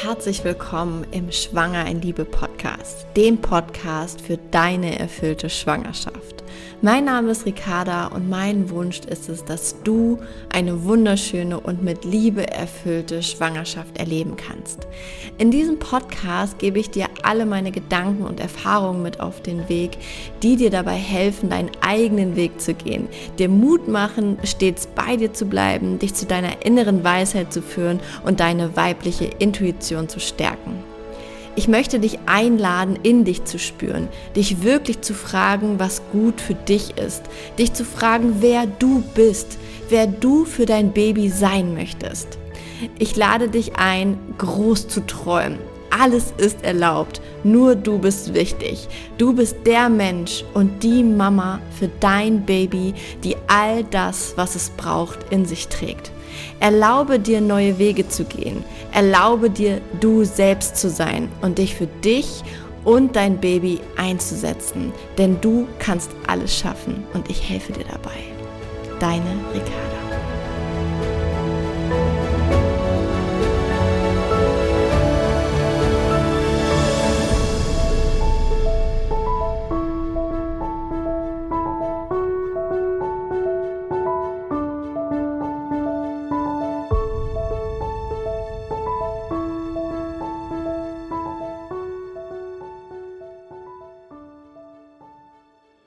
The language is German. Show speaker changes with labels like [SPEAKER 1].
[SPEAKER 1] Herzlich willkommen im Schwanger in Liebe Podcast, dem Podcast für deine erfüllte Schwangerschaft. Mein Name ist Ricarda und mein Wunsch ist es, dass du eine wunderschöne und mit Liebe erfüllte Schwangerschaft erleben kannst. In diesem Podcast gebe ich dir alle meine Gedanken und Erfahrungen mit auf den Weg, die dir dabei helfen, deinen eigenen Weg zu gehen, dir Mut machen, stets bei dir zu bleiben, dich zu deiner inneren Weisheit zu führen und deine weibliche Intuition zu stärken. Ich möchte dich einladen, in dich zu spüren, dich wirklich zu fragen, was gut für dich ist, dich zu fragen, wer du bist, wer du für dein Baby sein möchtest. Ich lade dich ein, groß zu träumen. Alles ist erlaubt, nur du bist wichtig. Du bist der Mensch und die Mama für dein Baby, die all das, was es braucht, in sich trägt. Erlaube dir neue Wege zu gehen. Erlaube dir, du selbst zu sein und dich für dich und dein Baby einzusetzen. Denn du kannst alles schaffen und ich helfe dir dabei. Deine Ricarda.